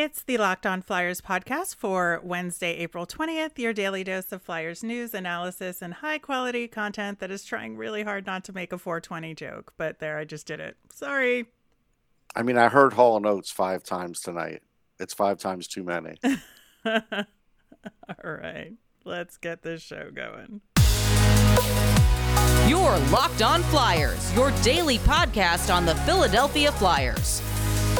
It's the Locked On Flyers podcast for Wednesday, April 20th, your daily dose of Flyers news, analysis, and high quality content that is trying really hard not to make a 420 joke. But there, I just did it. Sorry. I mean, I heard Hall and Oates five times tonight. It's five times too many. All right, let's get this show going. Your Locked On Flyers, your daily podcast on the Philadelphia Flyers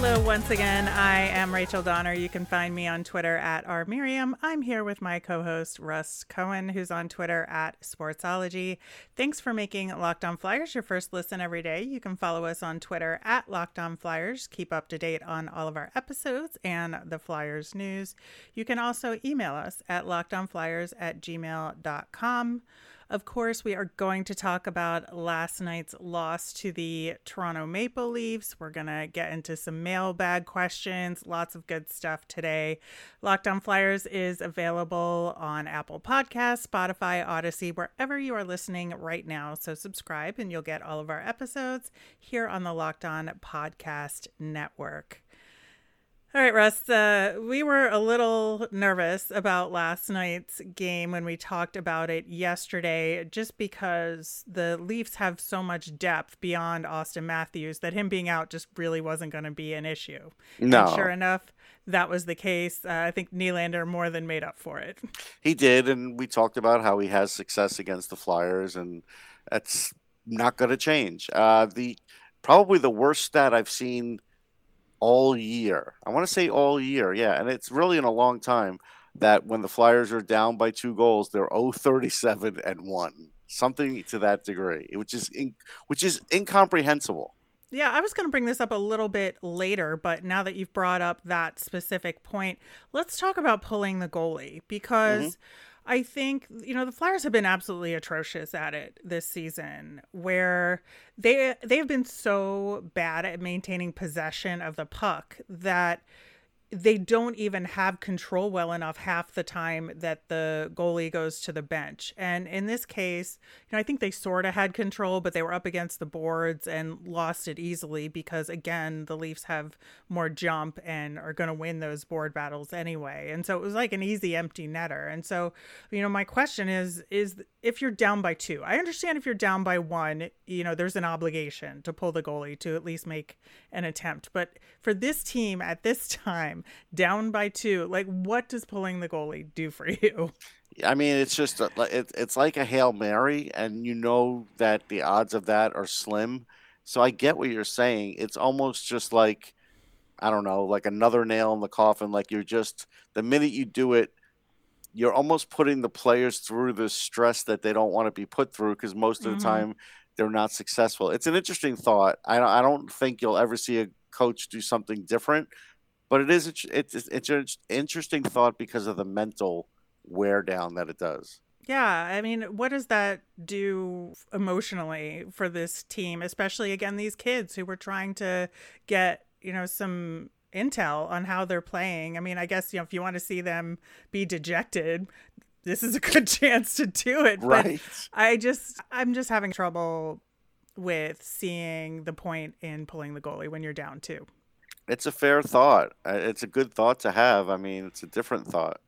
Hello, once again. I am Rachel Donner. You can find me on Twitter at rmiriam. I'm here with my co host, Russ Cohen, who's on Twitter at Sportsology. Thanks for making Locked On Flyers your first listen every day. You can follow us on Twitter at Locked On Flyers. Keep up to date on all of our episodes and the Flyers news. You can also email us at lockedonflyers at gmail.com. Of course, we are going to talk about last night's loss to the Toronto Maple Leafs. We're going to get into some mailbag questions, lots of good stuff today. Locked On Flyers is available on Apple Podcasts, Spotify, Odyssey, wherever you are listening right now. So subscribe and you'll get all of our episodes here on the Locked On Podcast Network. All right, Russ. Uh, we were a little nervous about last night's game when we talked about it yesterday, just because the Leafs have so much depth beyond Auston Matthews that him being out just really wasn't going to be an issue. No. And sure enough, that was the case. Uh, I think Nylander more than made up for it. He did, and we talked about how he has success against the Flyers, and that's not going to change. Uh, the probably the worst stat I've seen all year. I want to say all year, yeah, and it's really in a long time that when the Flyers are down by two goals, they're 0-37 and one, something to that degree, which is in, which is incomprehensible. Yeah, I was going to bring this up a little bit later, but now that you've brought up that specific point, let's talk about pulling the goalie because. Mm-hmm I think you know the Flyers have been absolutely atrocious at it this season, where they they have been so bad at maintaining possession of the puck that they don't even have control well enough half the time that the goalie goes to the bench. And in this case, you know, I think they sort of had control, but they were up against the boards and lost it easily because again, the Leafs have more jump and are going to win those board battles anyway. And so it was like an easy empty netter. And so, you know, my question is is if you're down by 2. I understand if you're down by 1, you know, there's an obligation to pull the goalie to at least make an attempt. But for this team at this time time, down by two. Like, what does pulling the goalie do for you? I mean, it's just a, it, it's like a hail mary, and you know that the odds of that are slim. So I get what you're saying. It's almost just like I don't know, like another nail in the coffin. Like you're just the minute you do it, you're almost putting the players through the stress that they don't want to be put through because most of the mm-hmm. time they're not successful. It's an interesting thought. I don't, I don't think you'll ever see a coach do something different but it is it's it's an interesting thought because of the mental wear down that it does. Yeah, I mean, what does that do emotionally for this team, especially again these kids who were trying to get, you know, some intel on how they're playing. I mean, I guess, you know, if you want to see them be dejected, this is a good chance to do it. Right. But I just I'm just having trouble with seeing the point in pulling the goalie when you're down too. It's a fair thought. Uh, it's a good thought to have. I mean, it's a different thought.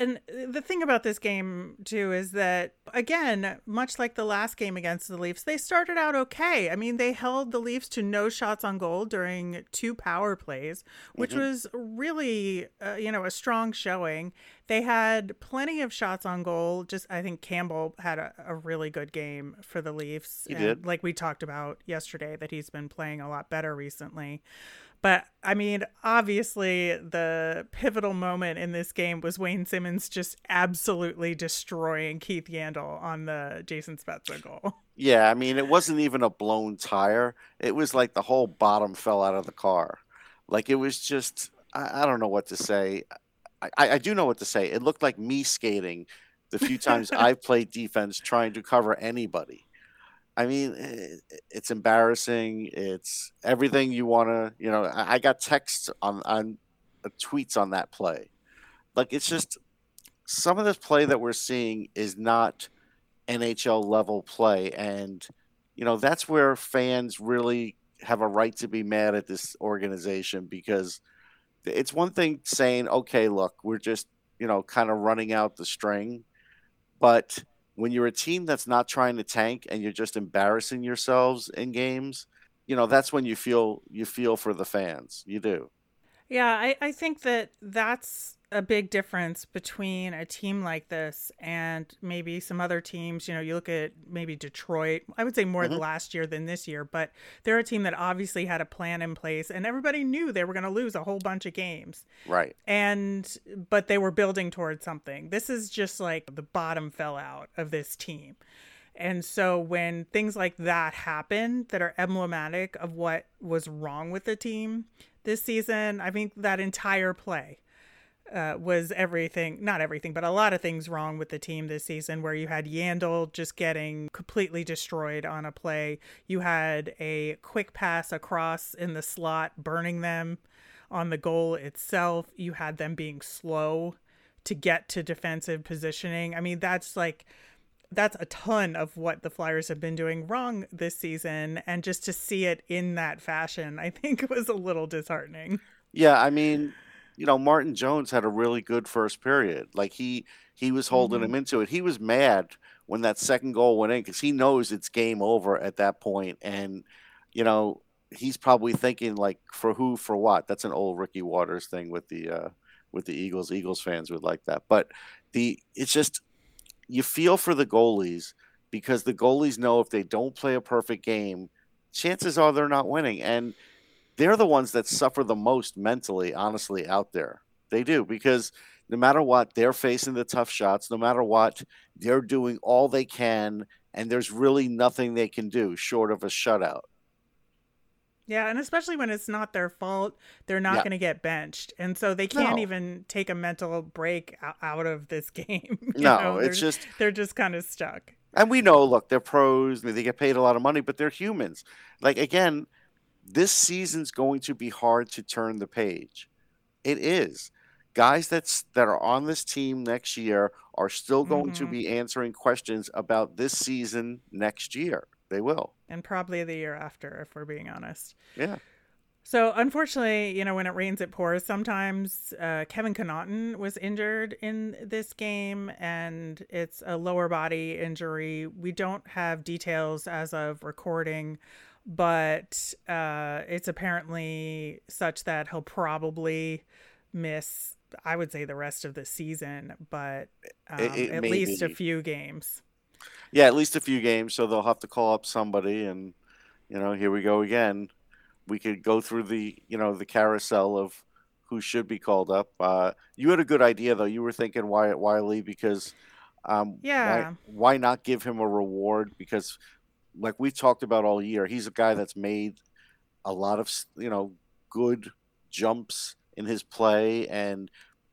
And the thing about this game, too, is that, again, much like the last game against the Leafs, they started out okay. I mean, they held the Leafs to no shots on goal during two power plays, which mm-hmm. was really, uh, you know, a strong showing. They had plenty of shots on goal. Just, I think Campbell had a, a really good game for the Leafs. He and did. Like we talked about yesterday, that he's been playing a lot better recently. But I mean, obviously, the pivotal moment in this game was Wayne Simmonds just absolutely destroying Keith Yandle on the Jason Spezza goal. Yeah, I mean, it wasn't even a blown tire. It was like the whole bottom fell out of the car. Like it was just, I, I don't know what to say. I, I do know what to say. It looked like me skating the few times I've played defense trying to cover anybody. I mean, it's embarrassing. It's everything you want to, you know. I got texts on on uh, tweets on that play. Like it's just some of this play that we're seeing is not NHL level play. And, you know, that's where fans really have a right to be mad at this organization because it's one thing saying, okay, look, we're just, you know, kind of running out the string. But when you're a team that's not trying to tank and you're just embarrassing yourselves in games, you know, that's when you feel you feel for the fans. You do. Yeah, I, I think that that's a big difference between a team like this and maybe some other teams. You know, you look at maybe Detroit, I would say more mm-hmm. last year than this year, but they're a team that obviously had a plan in place and everybody knew they were going to lose a whole bunch of games. Right. And, but they were building towards something. This is just like the bottom fell out of this team. And so when things like that happen that are emblematic of what was wrong with the team this season, I think that entire play uh, was everything, not everything, but a lot of things wrong with the team this season where you had Yandle just getting completely destroyed on a play. You had a quick pass across in the slot, burning them on the goal itself. You had them being slow to get to defensive positioning. I mean, that's like that's a ton of what the Flyers have been doing wrong this season. And just to see it in that fashion, I think was a little disheartening. Yeah, I mean, you know, Martin Jones had a really good first period. Like he he was holding mm-hmm. him into it. He was mad when that second goal went in because he knows it's game over at that point, and you know he's probably thinking like, for who, for what? That's an old Ricky Watters thing with the uh, with the Eagles. Eagles fans would like that, but the it's just you feel for the goalies because the goalies know if they don't play a perfect game, chances are they're not winning. And they're the ones that suffer the most mentally, honestly, out there. They do because no matter what, they're facing the tough shots. No matter what, they're doing all they can, and there's really nothing they can do short of a shutout. Yeah, and especially when it's not their fault, they're not yeah. going to get benched, and so they can't no. even take a mental break out of this game. no, know? it's they're, just they're just kind of stuck. And we know, look, they're pros. They get paid a lot of money, but they're humans. Like again, this season's going to be hard to turn the page. It is. Guys that's that are on this team next year are still going mm-hmm. to be answering questions about this season next year. They will. And probably the year after, if we're being honest. Yeah. So unfortunately, you know, when it rains, it pours. Sometimes uh, Kevin Connauton was injured in this game, and it's a lower body injury. We don't have details as of recording, but uh, it's apparently such that he'll probably miss. I would say the rest of the season, but um, it, it at least be. a few games yeah, at least a few games. So they'll have to call up somebody, and you know, here we go again. We could go through the you know the carousel of who should be called up. Uh, you had a good idea though. You were thinking Wyatte Wylie because um, yeah, why, why not give him a reward? Because like we've talked about all year, he's a guy that's made a lot of you know good jumps in his play and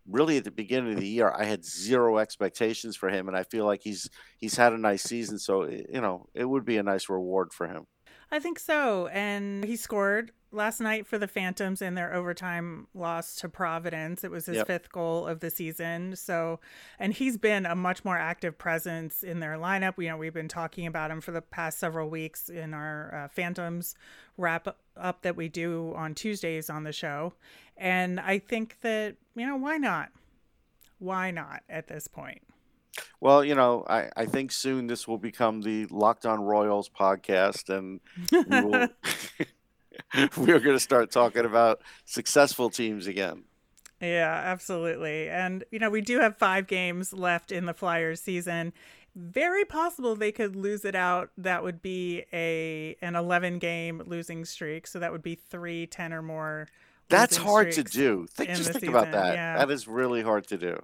really at the beginning of the year, I had zero expectations for him, and I feel like he's he's had a nice season. So you know, it would be a nice reward for him. I think so, and he scored last night for the Phantoms in their overtime loss to Providence. It was his yep. fifth goal of the season. So, and he's been a much more active presence in their lineup. You know, we've been talking about him for the past several weeks in our uh, Phantoms wrap up that we do on Tuesdays on the show. And I think that, you know, why not? Why not at this point? Well, you know, I, I think soon this will become the Locked On Royals podcast, and we will, we're going to start talking about successful teams again. Yeah, absolutely. And, you know, we do have five games left in the Flyers season. Very possible they could lose it out. That would be a an 11 game losing streak. So that would be three, 10 or more that's hard to do. Think, just think season. about that. Yeah. That is really hard to do.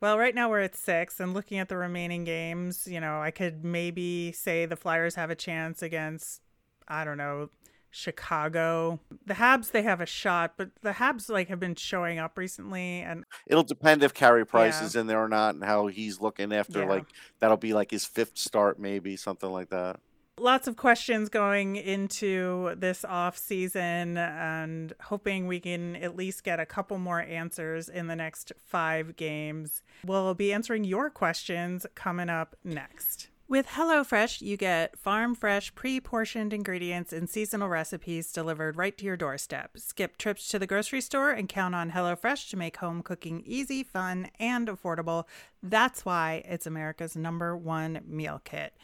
Well, right now we're at six, and looking at the remaining games, you know, I could maybe say the Flyers have a chance against, I don't know, Chicago. The Habs, they have a shot, but the Habs like have been showing up recently, and it'll depend if Carey Price yeah. is in there or not, and how he's looking after. Yeah. Like that'll be like his fifth start, maybe something like that lots of questions going into this off season and hoping we can at least get a couple more answers in the next five games. We'll be answering your questions coming up next. With HelloFresh, you get farm fresh, pre portioned ingredients and seasonal recipes delivered right to your doorstep. Skip trips to the grocery store and count on HelloFresh to make home cooking easy, fun, and affordable. That's why it's America's number one meal kit.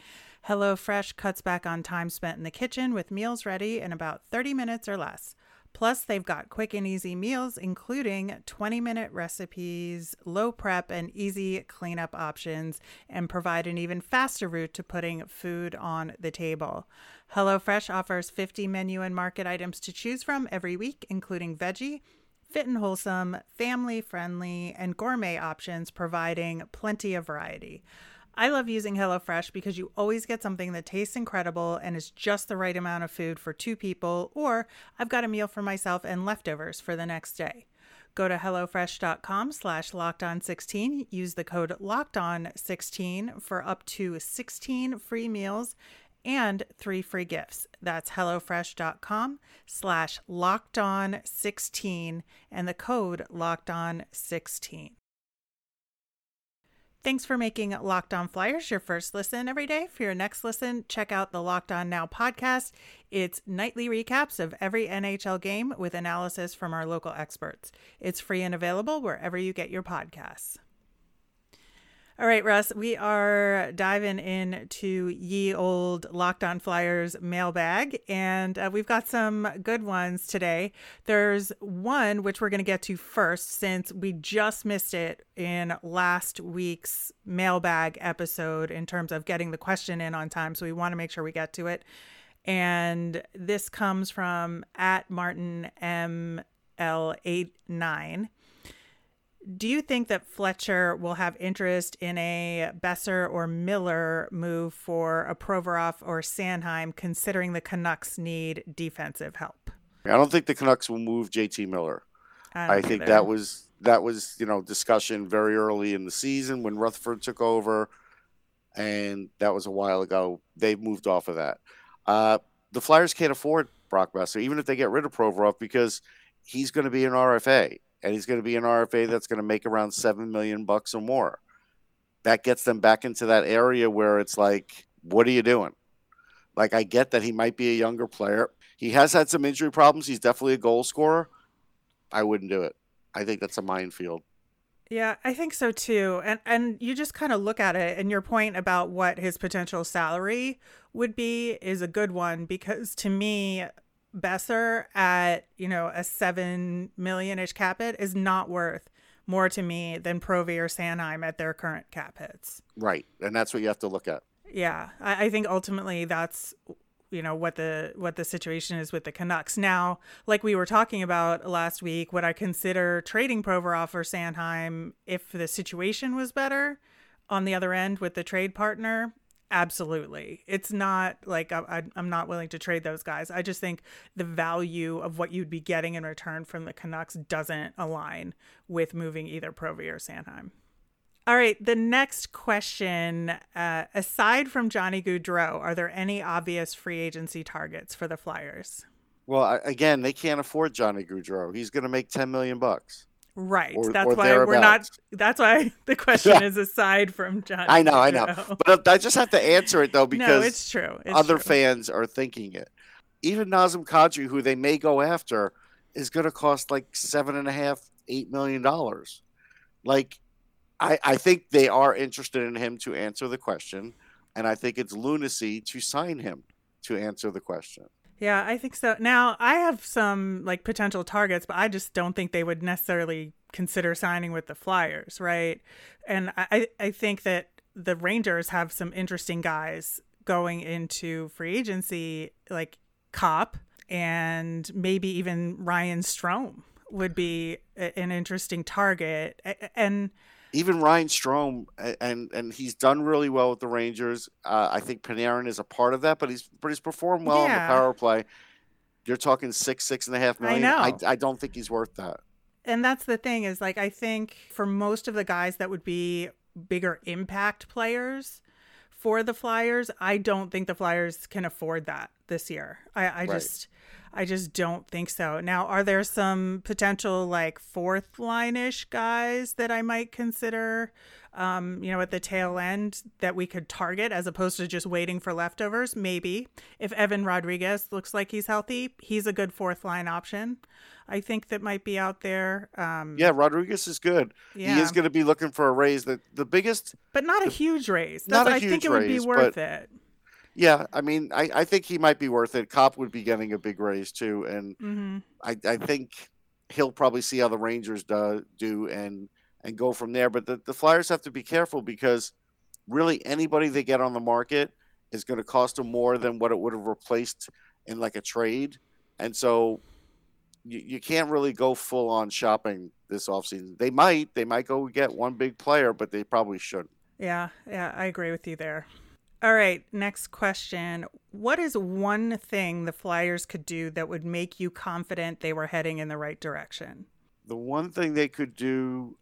HelloFresh cuts back on time spent in the kitchen with meals ready in about 30 minutes or less. Plus, they've got quick and easy meals, including 20 minute recipes, low prep, and easy cleanup options, and provide an even faster route to putting food on the table. HelloFresh offers 50 menu and market items to choose from every week, including veggie, fit and wholesome, family friendly, and gourmet options, providing plenty of variety. I love using HelloFresh because you always get something that tastes incredible and is just the right amount of food for two people, or I've got a meal for myself and leftovers for the next day. Go to HelloFresh.com slash LockedOn16. Use the code LockedOn16 for up to 16 free meals and three free gifts. That's HelloFresh.com slash LockedOn16 and the code LockedOn16. Thanks for making Locked On Flyers your first listen every day. For your next listen, check out the Locked On Now podcast. It's nightly recaps of every NHL game with analysis from our local experts. It's free and available wherever you get your podcasts. All right, Russ, we are diving into ye old Locked On Flyers mailbag, and uh, we've got some good ones today. There's one which we're going to get to first since we just missed it in last week's mailbag episode in terms of getting the question in on time. So we want to make sure we get to it. And this comes from at Martin ML89 do you think that Fletcher will have interest in a Boeser or Miller move for a Provorov or Sanheim, considering the Canucks need defensive help? I don't think the Canucks will move JT Miller. I, I think that was that was you know discussion very early in the season when Rutherford took over, and that was a while ago. They've moved off of that. Uh, the Flyers can't afford Brock Boeser, even if they get rid of Provorov, because he's going to be an RFA and he's going to be an RFA that's going to make around seven million bucks or more. That gets them back into that area where it's like, what are you doing? Like, I get that he might be a younger player. He has had some injury problems. He's definitely a goal scorer. I wouldn't do it. I think that's a minefield. Yeah, I think so too. And and you just kind of look at it and your point about what his potential salary would be is a good one because to me Boeser at, you know, a seven million ish cap hit is not worth more to me than Provy or Sanheim at their current cap hits. Right. And that's what you have to look at. Yeah. I, I think ultimately that's you know what the what the situation is with the Canucks. Now, like we were talking about last week, would I consider trading Provorov or Sanheim if the situation was better on the other end with the trade partner? Absolutely. It's not like I, am not willing to trade those guys. I just think the value of what you'd be getting in return from the Canucks doesn't align with moving either Provy or Sanheim. All right, the next question uh, aside from Johnny Gaudreau, are there any obvious free agency targets for the Flyers? Well, again, they can't afford Johnny Gaudreau. He's going to make 10 million bucks. Right. Or, that's or why we're not. That's why the question yeah. is aside from John. I know, I know, but uh, I just have to answer it though because no, it's true. It's other true. fans are thinking it. Even Nazem Kadri, who they may go after, is going to cost like seven and a half, eight million dollars. Like, I I think they are interested in him to answer the question, and I think it's lunacy to sign him to answer the question. Yeah, I think so. Now, I have some like potential targets, but I just don't think they would necessarily consider signing with the Flyers, right? And I, I think that the Rangers have some interesting guys going into free agency, like Copp and maybe even Ryan Strome would be an interesting target. And even Ryan Strome, and and he's done really well with the Rangers. Uh, I think Panarin is a part of that, but he's but he's performed well yeah. in the power play. You're talking six, six and a half million. I know. I, I don't think he's worth that. And that's the thing is like I think for most of the guys that would be bigger impact players for the Flyers. I don't think the Flyers can afford that this year. I, I Right. just I just don't think so. Now, are there some potential like fourth line ish guys that I might consider um, you know, at the tail end that we could target as opposed to just waiting for leftovers? Maybe. If Evan Rodrigues looks like he's healthy, he's a good fourth line option. I think that might be out there. Um, Yeah, Rodrigues is good. Yeah. He is going to be looking for a raise. The the biggest but not a huge raise. That's, Not a I think it would raise, be worth it. Yeah, I mean, I, I think he might be worth it. Copp would be getting a big raise too, and hmm I, I think he'll probably see how the Rangers do, do and and go from there. But the, the Flyers have to be careful because really anybody they get on the market is going to cost them more than what it would have replaced in like a trade, and so you, you can't really go full on shopping this offseason. They might they might go get one big player, but they probably shouldn't. Yeah, yeah, I agree with you there. All right, next question. What is one thing the Flyers could do that would make you confident they were heading in the right direction? The one thing they could do,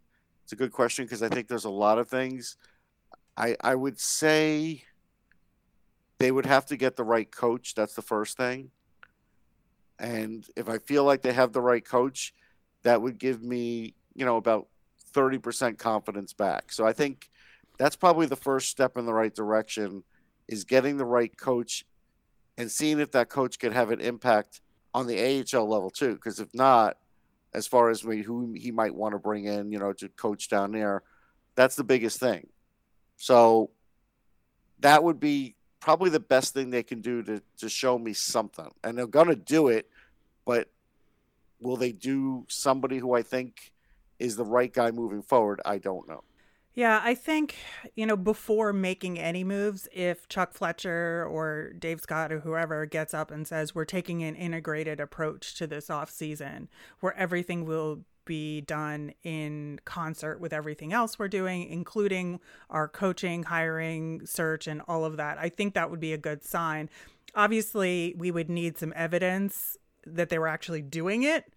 it's a good question because I think there's a lot of things. I I would say they would have to get the right coach. That's the first thing. And if I feel like they have the right coach, that would give me, you know, about 30% confidence back. So I think that's probably the first step in the right direction is getting the right coach and seeing if that coach could have an impact on the AHL level too. Because if not, as far as we, who he might want to bring in, you know, to coach down there, that's the biggest thing. So that would be probably the best thing they can do to to show me something. And they're gonna do it, but will they do somebody who I think is the right guy moving forward? I don't know. Yeah, I think, you know, before making any moves, if Chuck Fletcher or Dave Scott or whoever gets up and says, we're taking an integrated approach to this off season where everything will be done in concert with everything else we're doing, including our coaching, hiring, search, and all of that, I think that would be a good sign. Obviously, we would need some evidence that they were actually doing it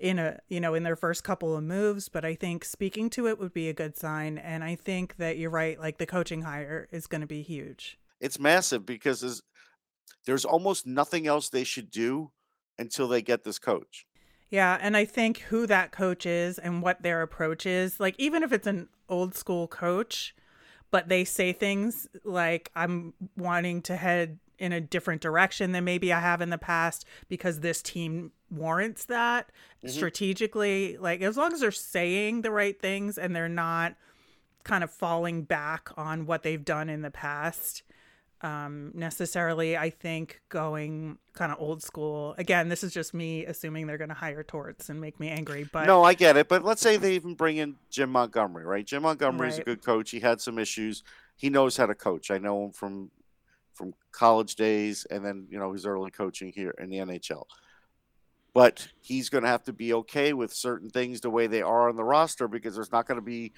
in a you know in their first couple of moves but i think speaking to it would be a good sign and i think that you're right like the coaching hire is going to be huge It's massive because there's, there's almost nothing else they should do until they get this coach. yeah and i think who that coach is and what their approach is like even if it's an old school coach but they say things like i'm wanting to head in a different direction than maybe i have in the past because this team warrants that strategically like as long as they're saying the right things and they're not kind of falling back on what they've done in the past um necessarily i think going kind of old school again this is just me assuming they're going to hire torts and make me angry but no, I get it. But let's say they even bring in Jim Montgomery, right? Jim Montgomery's a Right. good coach. He had some issues. He knows how to coach. I know him from from college days and then, you know, his early coaching here in the NHL. But he's going to have to be okay with certain things the way they are on the roster because there's not going to be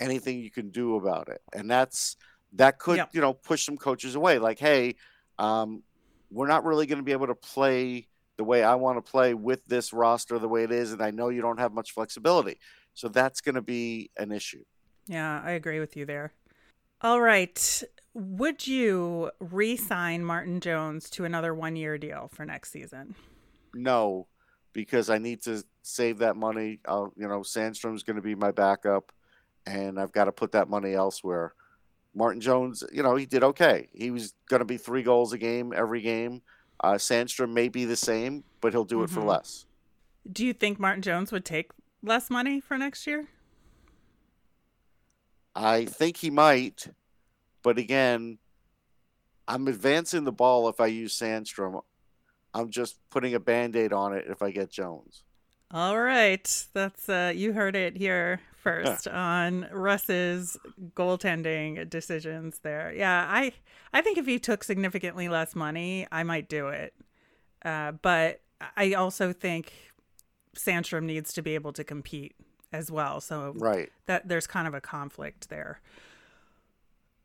anything you can do about it. And that's that could, Yep. you know, push some coaches away like, "Hey, um, we're not really going to be able to play the way I want to play with this roster the way it is, and I know you don't have much flexibility. So that's going to be an issue. Yeah, I agree with you there. All right. Would you re sign Martin Jones to another one year deal for next season? No, because I need to save that money. I'll, you know, Sandstrom's going to be my backup, and I've got to put that money elsewhere. Martin Jones, you know, he did okay. He was going to be three goals a game every game. Uh, Sandstrom may be the same, but he'll do it for Mhm. less. Do you think Martin Jones would take less money for next year? I think he might, but again, I'm advancing the ball if I use Sandstrom. I'm just putting a band aid on it if I get Jones. All right. That's uh you heard it here first on Russ's goaltending decisions there. Yeah, I I think if he took significantly less money, I might do it. Uh, but I also think Sandstrom needs to be able to compete as well. So Right. that there's kind of a conflict there.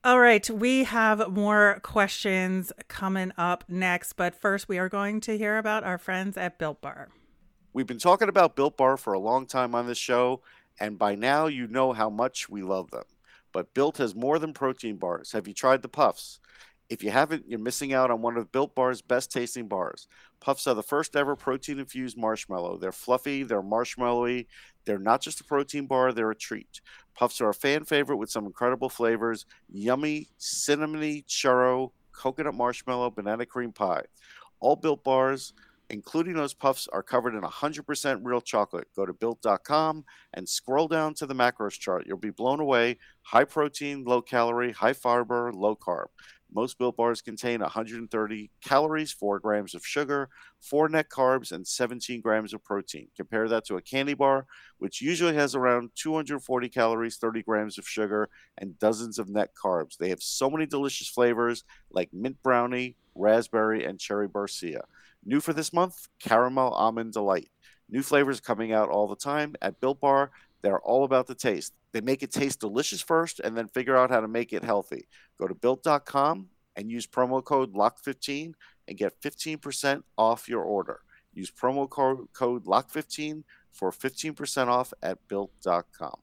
All right, we have more questions coming up next, but first we are going to hear about our friends at Built Bar. We've been talking about Built Bar for a long time on this show, and by now you know how much we love them. but Built has more than protein bars. Have you tried the Puffs? If you haven't, you're missing out on one of Built Bar's best tasting bars. Puffs are the first ever protein infused marshmallow. They're fluffy, they're marshmallowy, they're not just a protein bar, they're a treat. Puffs are a fan favorite with some incredible flavors yummy, cinnamony churro, coconut marshmallow, banana cream pie. All Built Bars including those puffs, are covered in 100% real chocolate. Go to built.com and scroll down to the macros chart. You'll be blown away. High protein, low calorie, high fiber, low carb. Most Built Bars contain 130 calories, 4 grams of sugar, 4 net carbs, and 17 grams of protein. Compare that to a candy bar, which usually has around 240 calories, 30 grams of sugar, and dozens of net carbs. They have so many delicious flavors like mint brownie, raspberry, and cherry barcia. New for this month, caramel almond delight. New flavors coming out all the time at Built Bar. They're all about the taste. They make it taste delicious first and then figure out how to make it healthy. Go to built.com and use promo code LOCK15 and get 15% off your order. Use promo code, code LOCK15 for 15% off at built.com.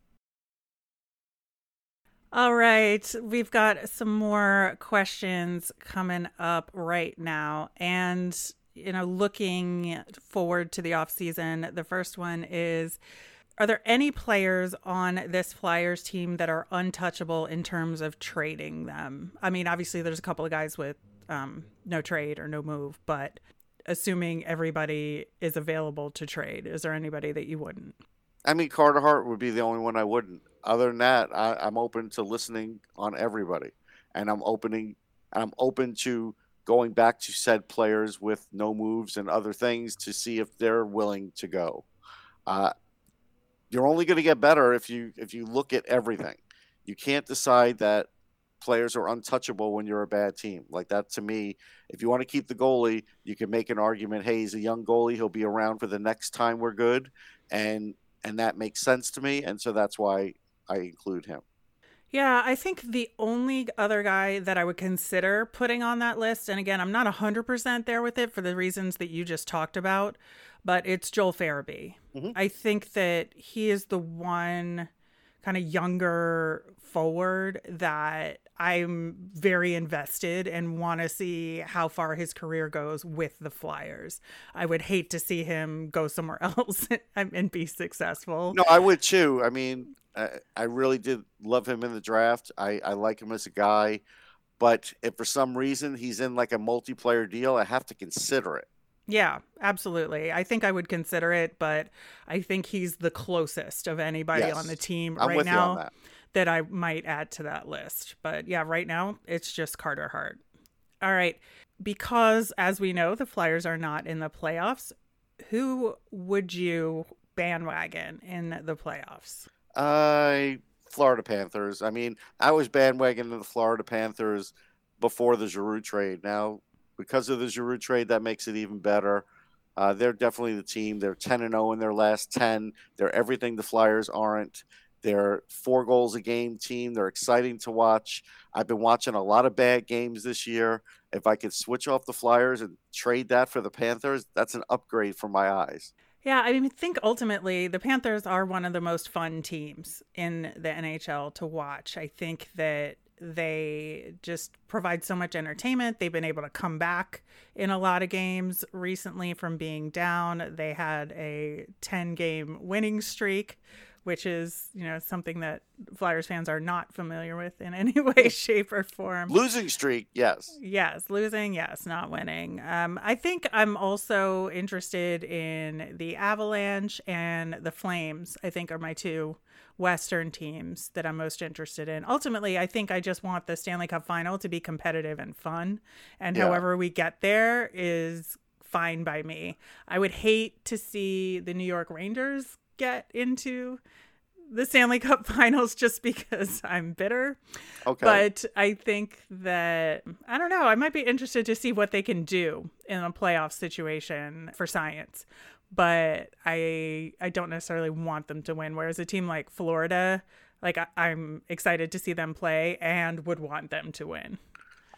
All right, we've got some more questions coming up right now. And you know, looking forward to the off season, the first one is are there any players on this Flyers team that are untouchable in terms of trading them? I mean, obviously there's a couple of guys with um, no trade or no move, but assuming everybody is available to trade, is there anybody that you wouldn't? I mean, Carter Hart would be the only one I wouldn't. Other than that, I, I'm open to listening on everybody, and I'm opening. I'm open to going back to said players with no moves and other things to see if they're willing to go. Uh, you're only going to get better if you if you look at everything. You can't decide that players are untouchable when you're a bad team. Like that to me, if you want to keep the goalie, you can make an argument, hey, he's a young goalie, he'll be around for the next time we're good and and that makes sense to me and so that's why I include him. Yeah, I think the only other guy that I would consider putting on that list, and again, I'm not 100% there with it for the reasons that you just talked about, but it's Joel Farabee. Mm-hmm. I think that he is the one kind of younger forward that I'm very invested and want to see how far his career goes with the Flyers. I would hate to see him go somewhere else and be successful. No, I would too. I mean, I, really did love him in the draft. I, I like him as a guy, but if for some reason he's in like a multiplayer deal, I have to consider it. Yeah, absolutely. I think I would consider it, but I think he's the closest of anybody yes. on the team I'm right now that. that I might add to that list. But yeah, right now it's just Carter Hart. All right. Because as we know, the Flyers are not in the playoffs, who would you bandwagon in the playoffs? Uh, Florida Panthers. I mean, I was bandwagoning the Florida Panthers before the Giroux trade. Now, because of the Giroux trade, that makes it even better. Uh, they're definitely the team. They're 10 and 0 in their last 10. They're everything the Flyers aren't. They're four goals a game team. They're exciting to watch. I've been watching a lot of bad games this year. If I could switch off the Flyers and trade that for the Panthers, that's an upgrade for my eyes. Yeah, I mean, think ultimately the Panthers are one of the most fun teams in the NHL to watch. I think that they just provide so much entertainment. They've been able to come back in a lot of games recently from being down. They had a 10 game winning streak which is you know something that Flyers fans are not familiar with in any way, shape, or form. Losing streak, yes. Yes, losing, yes, not winning. Um, I think I'm also interested in the Avalanche and the Flames. I think are my two Western teams that I'm most interested in. Ultimately, I think I just want the Stanley Cup final to be competitive and fun, and yeah. however we get there is fine by me. I would hate to see the New York Rangers get into the Stanley Cup finals just because I'm bitter. Okay. But I think that I don't know, I might be interested to see what they can do in a playoff situation for science. But I I don't necessarily want them to win. Whereas a team like Florida, like I, I'm excited to see them play and would want them to win.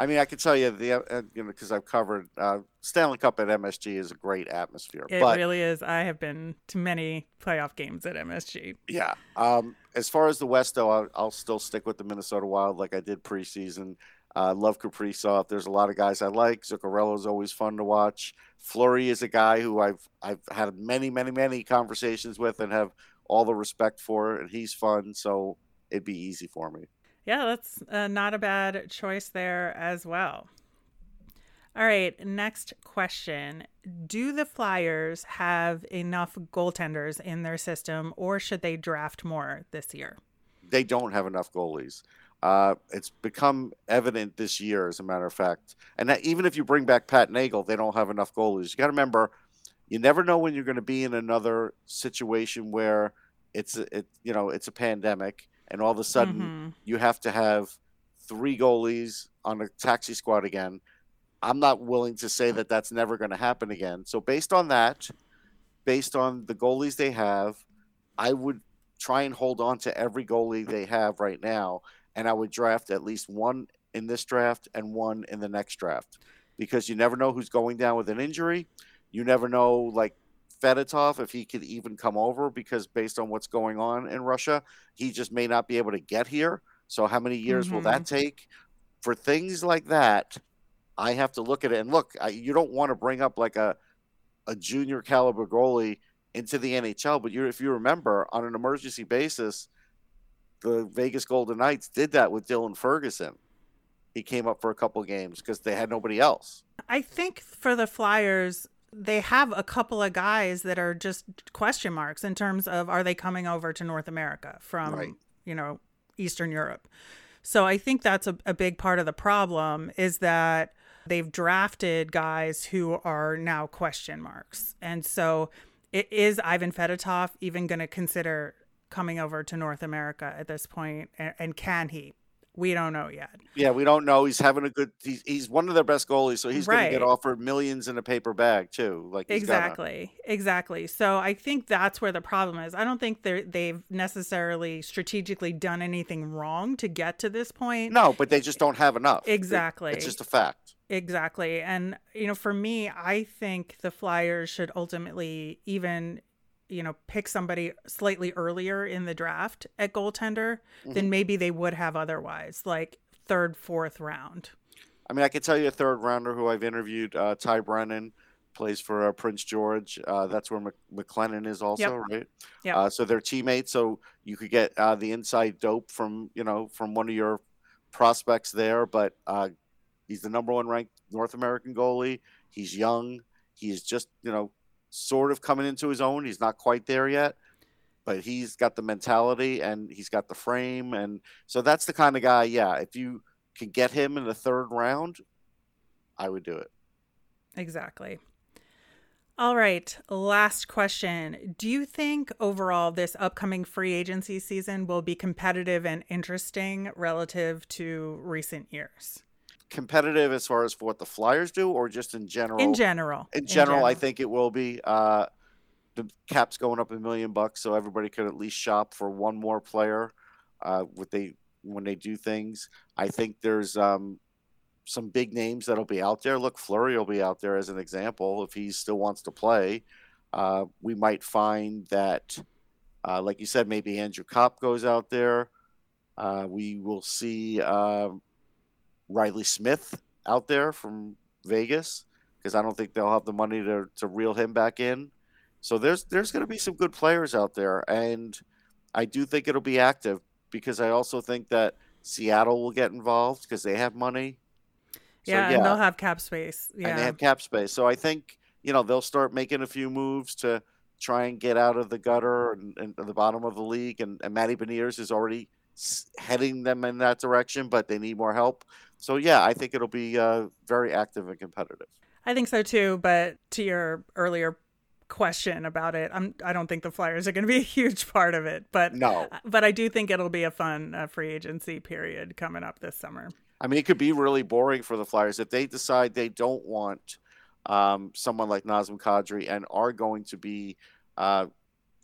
I mean, I can tell you the uh, you know because I've covered uh, Stanley Cup at MSG is a great atmosphere. It but, really is. I have been to many playoff games at MSG. Yeah. Um, as far as the West, though, I'll, I'll, still stick with the Minnesota Wild like I did preseason. Uh, love Kaprizov. There's a lot of guys I like. Zuccarello is always fun to watch. Fleury is a guy who I've I've had many, many, many conversations with and have all the respect for, and he's fun. So it'd be easy for me. Yeah, that's uh, not a bad choice there as well. All right, next question. Do the Flyers have enough goaltenders in their system, or should they draft more this year? They don't have enough goalies. Uh, it's become evident this year, as a matter of fact. And even if you bring back Pat Nagle, they don't have enough goalies. You got to remember, you never know when you're going to be in another situation where it's it you know it's a pandemic and all of a sudden mm-hmm. you have to have three goalies on a taxi squad again. I'm not willing to say that that's never going to happen again. So based on that, based on the goalies they have, I would try and hold on to every goalie they have right now, and I would draft at least one in this draft and one in the next draft, because you never know who's going down with an injury. You never know, like Fedotov if he could even come over because based on what's going on in Russia, he just may not be able to get here. So how many years mm-hmm. will that mm-hmm. take? For things like that, I have to look at it and look. I, you don't want to bring up like a a junior caliber goalie into the NHL, but you, if you remember, on an emergency basis, the Vegas Golden Knights did that with Dylan Ferguson. He came up for a couple games because they had nobody else. I think for the Flyers, they have a couple of guys that are just question marks in terms of are they coming over to North America from right. you know Eastern Europe. So I think that's a, a big part of the problem is that they've drafted guys who are now question marks. And so it is Ivan Fedotov even going to consider coming over to North America at this point and, and can he? We don't know yet. Yeah, we don't know. He's having a good. He's, he's one of their best goalies, so he's right. going to get offered millions in a paper bag too. Like exactly, gonna... exactly. So I think that's where the problem is. I don't think they they've necessarily strategically done anything wrong to get to this point. No, but they just don't have enough. Exactly, it, it's just a fact. Exactly, and you know, for me, I think the Flyers should ultimately even you know, pick somebody slightly earlier in the draft at goaltender mm-hmm. than maybe they would have otherwise, like third, fourth round. I mean, I can tell you a third rounder who I've interviewed, uh, Ty Brennan, plays for uh, Prince George. Uh, that's where Mc- McLennan is also, yep. right? Yeah. Uh, so they're teammates. So you could get uh, the inside dope from you know from one of your prospects there. But uh, he's the number one ranked North American goalie. He's young. He's just you know sort of coming into his own. He's not quite there yet, but he's got the mentality and he's got the frame. And so that's the kind of guy, yeah, if you can get him in the third round, I would do it. Exactly. All right, last question. Do you think overall this upcoming free agency season will be competitive and interesting relative to recent years? Competitive as far as for what the Flyers do, or just in general? In general. In general, in general. I think it will be. Uh, the cap's going up a million bucks, so everybody could at least shop for one more player. Uh, what they when they do things, I think there's um, some big names that'll be out there. Look, Fleury will be out there as an example if he still wants to play. Uh, we might find that, uh, like you said, maybe Andrew Copp goes out there. Uh, we will see um, Reilly Smith out there from Vegas because I don't think they'll have the money to, to reel him back in. So there's there's going to be some good players out there, and I do think it'll be active because I also think that Seattle will get involved because they have money. So, yeah, yeah, and they'll have cap space. Yeah, and they have cap space. So I think you know they'll start making a few moves to try and get out of the gutter and, and the bottom of the league. And, and Matty Beniers is already heading them in that direction, but they need more help. So yeah, I think it'll be uh, very active and competitive. I think so too. But to your earlier question about it, I'm I don't think the Flyers are going to be a huge part of it. But no, but I do think it'll be a fun uh, free agency period coming up this summer. I mean, it could be really boring for the Flyers if they decide they don't want um, someone like Nazem Kadri and are going to be uh,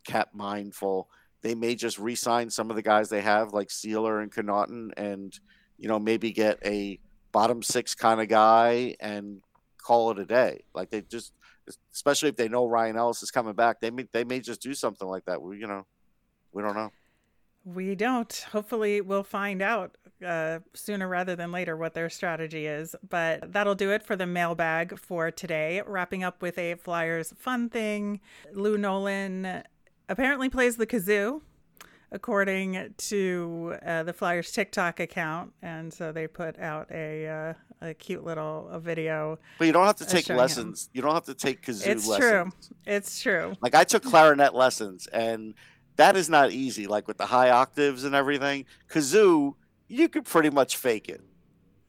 cap mindful. They may just re-sign some of the guys they have, like Seeler and Connauton, and you know, maybe get a bottom six kind of guy and call it a day. Like they just, especially if they know Ryan Ellis is coming back, they may they may just do something like that. We you know, we don't know. We don't. Hopefully, we'll find out uh, sooner rather than later what their strategy is. But that'll do it for the mailbag for today. Wrapping up with a Flyers fun thing. Lou Nolan apparently plays the kazoo according to uh, the Flyers TikTok account, and so they put out a uh, a cute little a video. But you don't have to take lessons. Him. You don't have to take kazoo lessons. it's lessons. true. It's true. Like I took clarinet lessons, and that is not easy. Like with the high octaves and everything, kazoo you could pretty much fake it.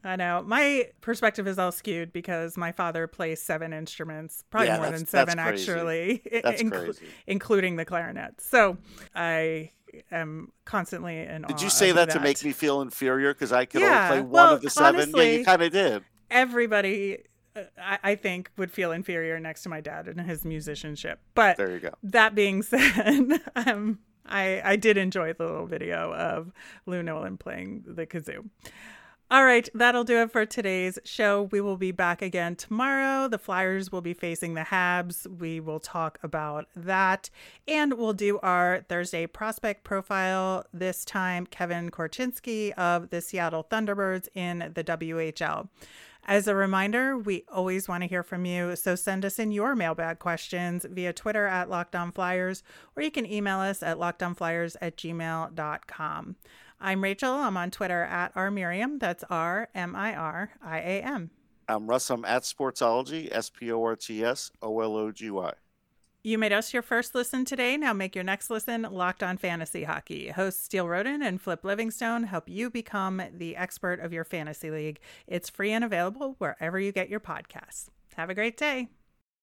I know. My perspective is all skewed because my father plays seven instruments, probably yeah, more than seven actually, that's inc- including the clarinet. So I am constantly in Did you say that, that, to make me feel inferior because I could yeah, only play one well, of the seven? Honestly, yeah, you kind of did. Everybody uh, I, I think would feel inferior next to my dad and his musicianship. But there you go. That being said, um, I I did enjoy the little video of Lou Nolan playing the kazoo. All right, that'll do it for today's show. We will be back again tomorrow. The Flyers will be facing the Habs. We will talk about that. And we'll do our Thursday prospect profile. This time, Kevin Korchinski of the Seattle Thunderbirds in the WHL. As a reminder, we always want to hear from you, so send us in your mailbag questions via Twitter at LockedOnFlyers, or you can email us at lockedonflyers at gmail.com. I'm Rachel. I'm on Twitter at R Miriam. That's R M I R I A M. I'm Russ. I'm at Sportsology, S P O R T S O L O G Y. You made us your first listen today. Now make your next listen Locked on Fantasy Hockey. Hosts Steele Roden and Flip Livingstone help you become the expert of your fantasy league. It's free and available wherever you get your podcasts. Have a great day.